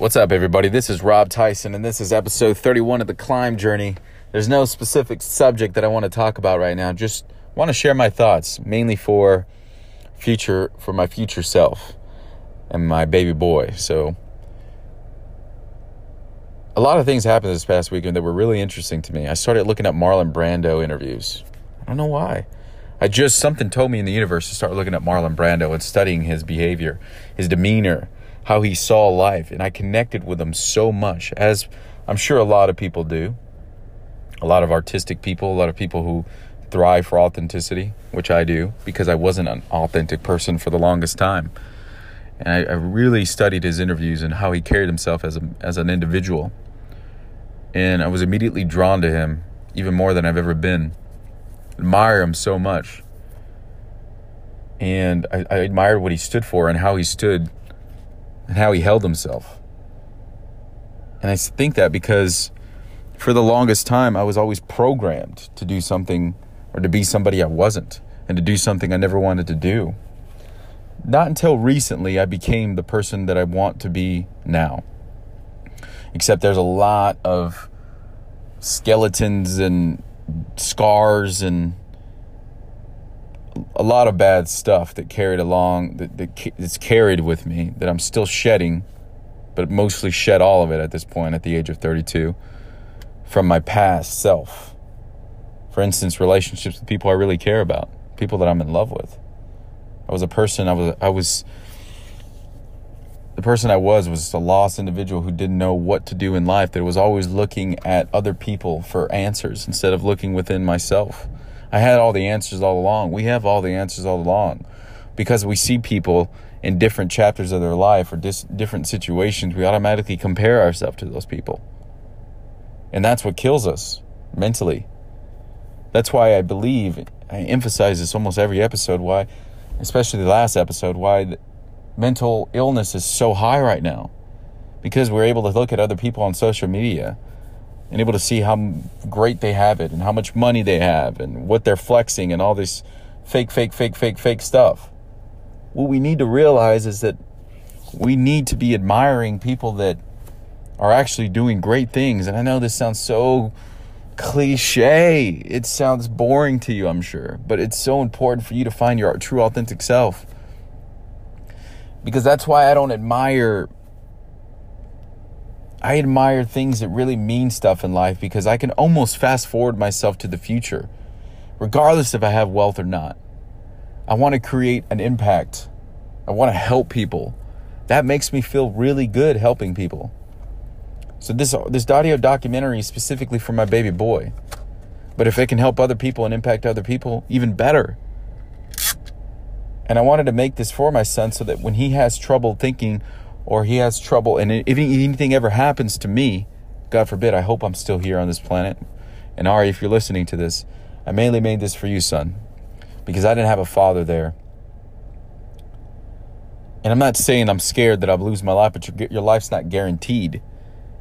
What's up, everybody? This is Rob Tyson, and this is episode 31 of the Climb Journey. There's no specific subject that I want to talk about right now. Just want to share my thoughts, mainly for future for my future self and my baby boy. So, a lot of things happened this past weekend that were really interesting to me. I started looking at Marlon Brando interviews. I don't know why. I just something told me in the universe to start looking at Marlon Brando and studying his behavior, his demeanor how he saw life. And I connected with him so much, as I'm sure a lot of people do. A lot of artistic people, a lot of people who thrive for authenticity, which I do because I wasn't an authentic person for the longest time. And I, I really studied his interviews and how he carried himself as, a, as an individual. And I was immediately drawn to him even more than I've ever been. Admire him so much. And I, I admired what he stood for and how he stood and how he held himself. And I think that because for the longest time, I was always programmed to do something or to be somebody I wasn't and to do something I never wanted to do. Not until recently, I became the person that I want to be now. Except there's a lot of skeletons and scars and a lot of bad stuff that carried along that, that carried with me that I'm still shedding, but mostly shed all of it at this point at the age of 32 from my past self. For instance, relationships with people I really care about, people that I'm in love with. I was a person I was I was the person I was was a lost individual who didn't know what to do in life that was always looking at other people for answers instead of looking within myself. I had all the answers all along. We have all the answers all along because we see people in different chapters of their life or dis- different situations. We automatically compare ourselves to those people. And that's what kills us mentally. That's why I believe, I emphasize this almost every episode, why, especially the last episode, why mental illness is so high right now. Because we're able to look at other people on social media and able to see how great they have it and how much money they have and what they're flexing and all this fake, fake, fake, fake, fake stuff. What we need to realize is that we need to be admiring people that are actually doing great things. And I know this sounds so cliche. It sounds boring to you, I'm sure, but it's so important for you to find your true authentic self. Because that's why I don't admire I admire things that really mean stuff in life because I can almost fast forward myself to the future, regardless if I have wealth or not. I want to create an impact. I want to help people. That makes me feel really good helping people. So this this audio documentary is specifically for my baby boy. But if it can help other people and impact other people, even better. And I wanted to make this for my son so that when he has trouble thinking or he has trouble, and if anything ever happens to me, God forbid, I hope I'm still here on this planet. And Ari, if you're listening to this, I mainly made this for you, son, because I didn't have a father there. And I'm not saying I'm scared that I'll lose my life, but your, your life's not guaranteed.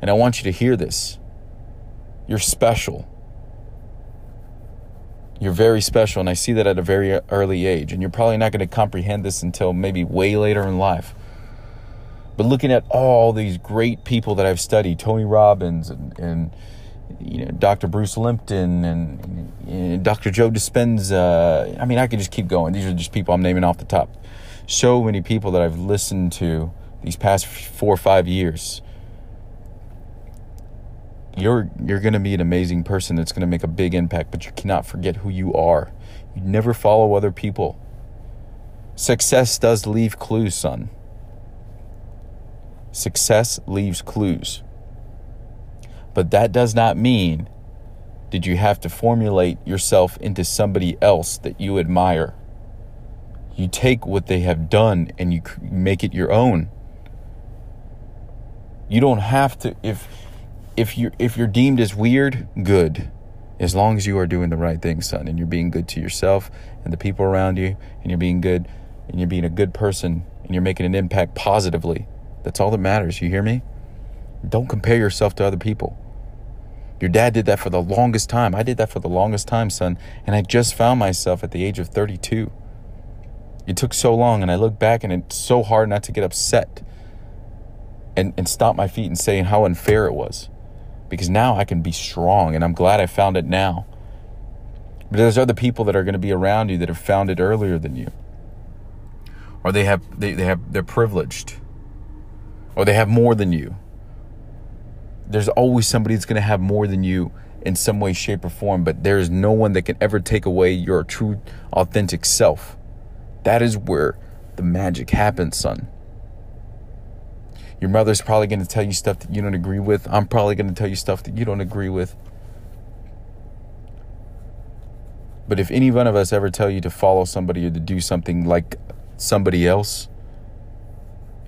And I want you to hear this. You're special. You're very special, and I see that at a very early age. And you're probably not going to comprehend this until maybe way later in life. But looking at all these great people that I've studied, Tony Robbins and, and you know, Dr. Bruce Lipton and, and Dr. Joe Dispenza. I mean, I could just keep going. These are just people I'm naming off the top. So many people that I've listened to these past four or five years. You're you're going to be an amazing person that's going to make a big impact, but you cannot forget who you are. You never follow other people. Success does leave clues, son. Success leaves clues. But that does not mean did you have to formulate yourself into somebody else that you admire. You take what they have done and you make it your own. You don't have to if if you if you're deemed as weird, good. As long as you are doing the right thing, son, and you're being good to yourself and the people around you, and you're being good and you're being a good person and you're making an impact positively that's all that matters. You hear me? Don't compare yourself to other people. Your dad did that for the longest time. I did that for the longest time, son. And I just found myself at the age of 32. It took so long, and I look back, and it's so hard not to get upset and, and stomp my feet and say how unfair it was. Because now I can be strong and I'm glad I found it now. But there's other people that are going to be around you that have found it earlier than you. Or they have they, they have they're privileged. Or they have more than you. There's always somebody that's going to have more than you in some way, shape, or form, but there is no one that can ever take away your true, authentic self. That is where the magic happens, son. Your mother's probably going to tell you stuff that you don't agree with. I'm probably going to tell you stuff that you don't agree with. But if any one of us ever tell you to follow somebody or to do something like somebody else,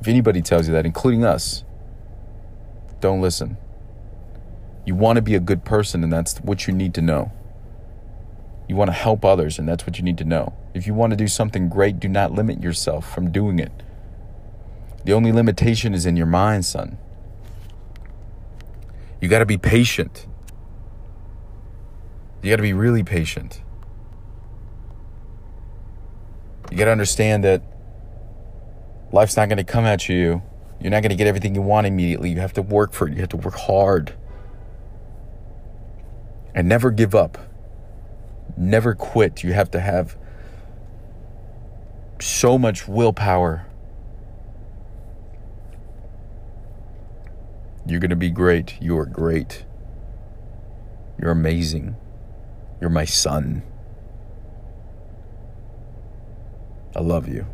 if anybody tells you that, including us, don't listen. You want to be a good person, and that's what you need to know. You want to help others, and that's what you need to know. If you want to do something great, do not limit yourself from doing it. The only limitation is in your mind, son. You got to be patient. You got to be really patient. You got to understand that life's not going to come at you. You're not going to get everything you want immediately. You have to work for it. You have to work hard. And never give up. Never quit. You have to have so much willpower. You're going to be great. You are great. You're amazing. You're my son. I love you.